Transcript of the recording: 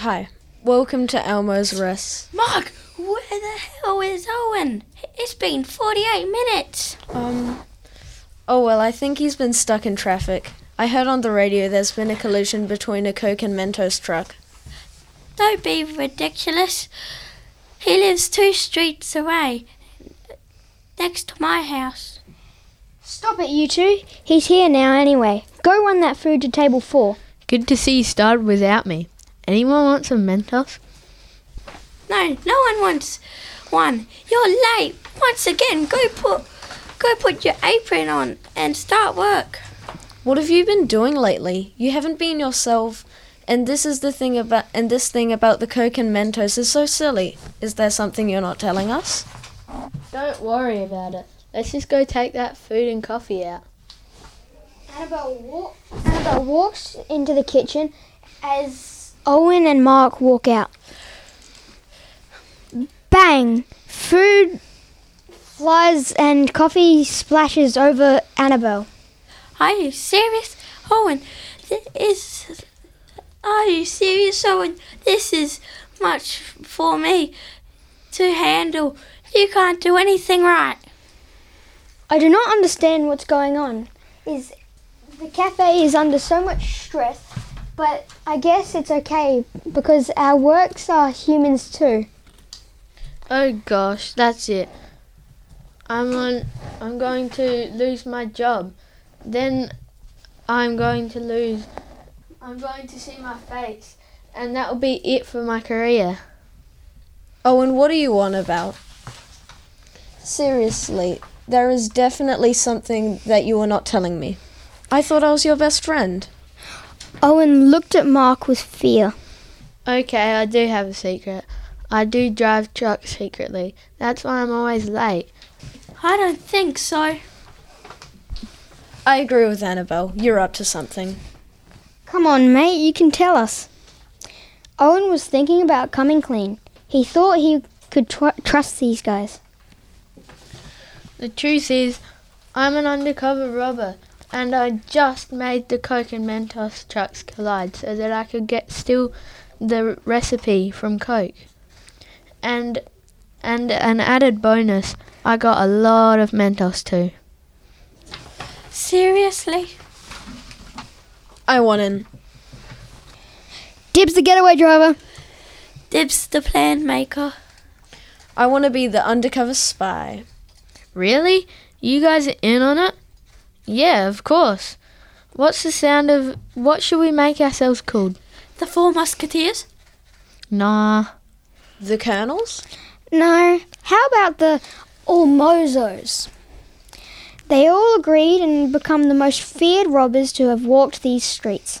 Hi. Welcome to Almo's Rest. Mark, where the hell is Owen? It's been 48 minutes. Um. Oh, well, I think he's been stuck in traffic. I heard on the radio there's been a collision between a Coke and Mentos truck. Don't be ridiculous. He lives two streets away, next to my house. Stop it, you two. He's here now anyway. Go run that food to table four. Good to see you started without me. Anyone want some Mentos? No, no one wants one. You're late. Once again, go put go put your apron on and start work. What have you been doing lately? You haven't been yourself. And this is the thing about and this thing about the Coke and Mentos is so silly. Is there something you're not telling us? Don't worry about it. Let's just go take that food and coffee out. Annabelle, walk, Annabelle walks into the kitchen as Owen and Mark walk out. Bang! Food flies and coffee splashes over Annabelle. Are you serious, Owen? This is. Are you serious, Owen? This is much for me to handle. You can't do anything right. I do not understand what's going on. Is the cafe is under so much stress, but I guess it's okay because our works are humans too. Oh gosh, that's it. I'm on I'm going to lose my job. Then I'm going to lose I'm going to see my face and that'll be it for my career. Oh, and what are you on about? Seriously, there is definitely something that you are not telling me. I thought I was your best friend. Owen looked at Mark with fear. Okay, I do have a secret. I do drive trucks secretly. That's why I'm always late. I don't think so. I agree with Annabelle. You're up to something. Come on, mate, you can tell us. Owen was thinking about coming clean. He thought he could tr- trust these guys. The truth is, I'm an undercover robber, and I just made the Coke and Mentos trucks collide so that I could get steal the recipe from Coke. And and an added bonus, I got a lot of Mentos too. Seriously? I want in. Dibs the getaway driver. Dibs the plan maker. I want to be the undercover spy. Really? You guys are in on it? Yeah, of course. What's the sound of what should we make ourselves called? The Four Musketeers? Nah. The Colonels? No. How about the Almozos? They all agreed and become the most feared robbers to have walked these streets.